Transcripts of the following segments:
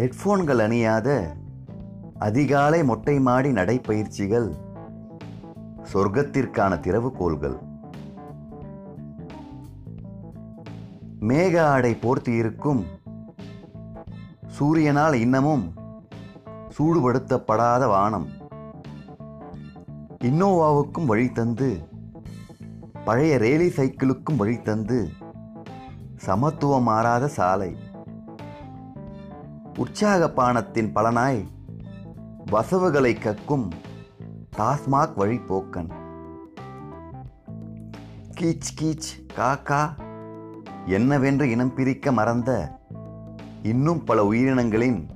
ஹெட்ஃபோன்கள் அணியாத அதிகாலை மொட்டை மாடி நடைப்பயிற்சிகள் சொர்க்கத்திற்கான திறவுகோல்கள் மேக ஆடை போர்த்தியிருக்கும் சூரியனால் இன்னமும் சூடுபடுத்தப்படாத வானம். இன்னோவாவுக்கும் வழி தந்து பழைய ரேலி சைக்கிளுக்கும் வழி தந்து சமத்துவம் மாறாத சாலை. உற்சாக பானத்தின் பலனாய் வசவுகளை கக்கும் டாஸ்மாக் வழிப்போக்கன். கீச் கீச் காக்கா என்னவென்று இனம் பிரிக்க மறந்த இன்னும் பல உயிரினங்களின்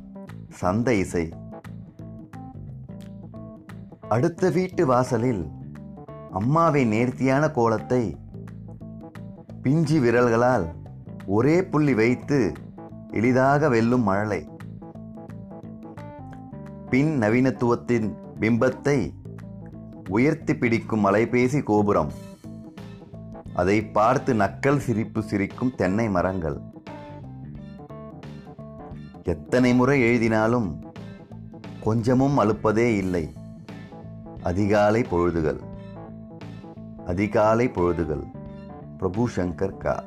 சந்த இசை. அடுத்த வீட்டு வாசலில் அம்மாவின் நேர்த்தியான கோலத்தை பிஞ்சி விரல்களால் ஒரே புள்ளி வைத்து எளிதாக வெல்லும் மழலை. பின் நவீனத்துவத்தின் பிம்பத்தை உயர்த்தி பிடிக்கும் அலைபேசி கோபுரம். அதை பார்த்து நக்கல் சிரிப்பு சிரிக்கும் தென்னை மரங்கள். எத்தனை முறை எழுதினாலும் கொஞ்சமும் அழுப்பதே இல்லை. அதிகாலை பொழுதுகள். அதிகாலை பொழுதுகள். பிரபு சங்கர் கா.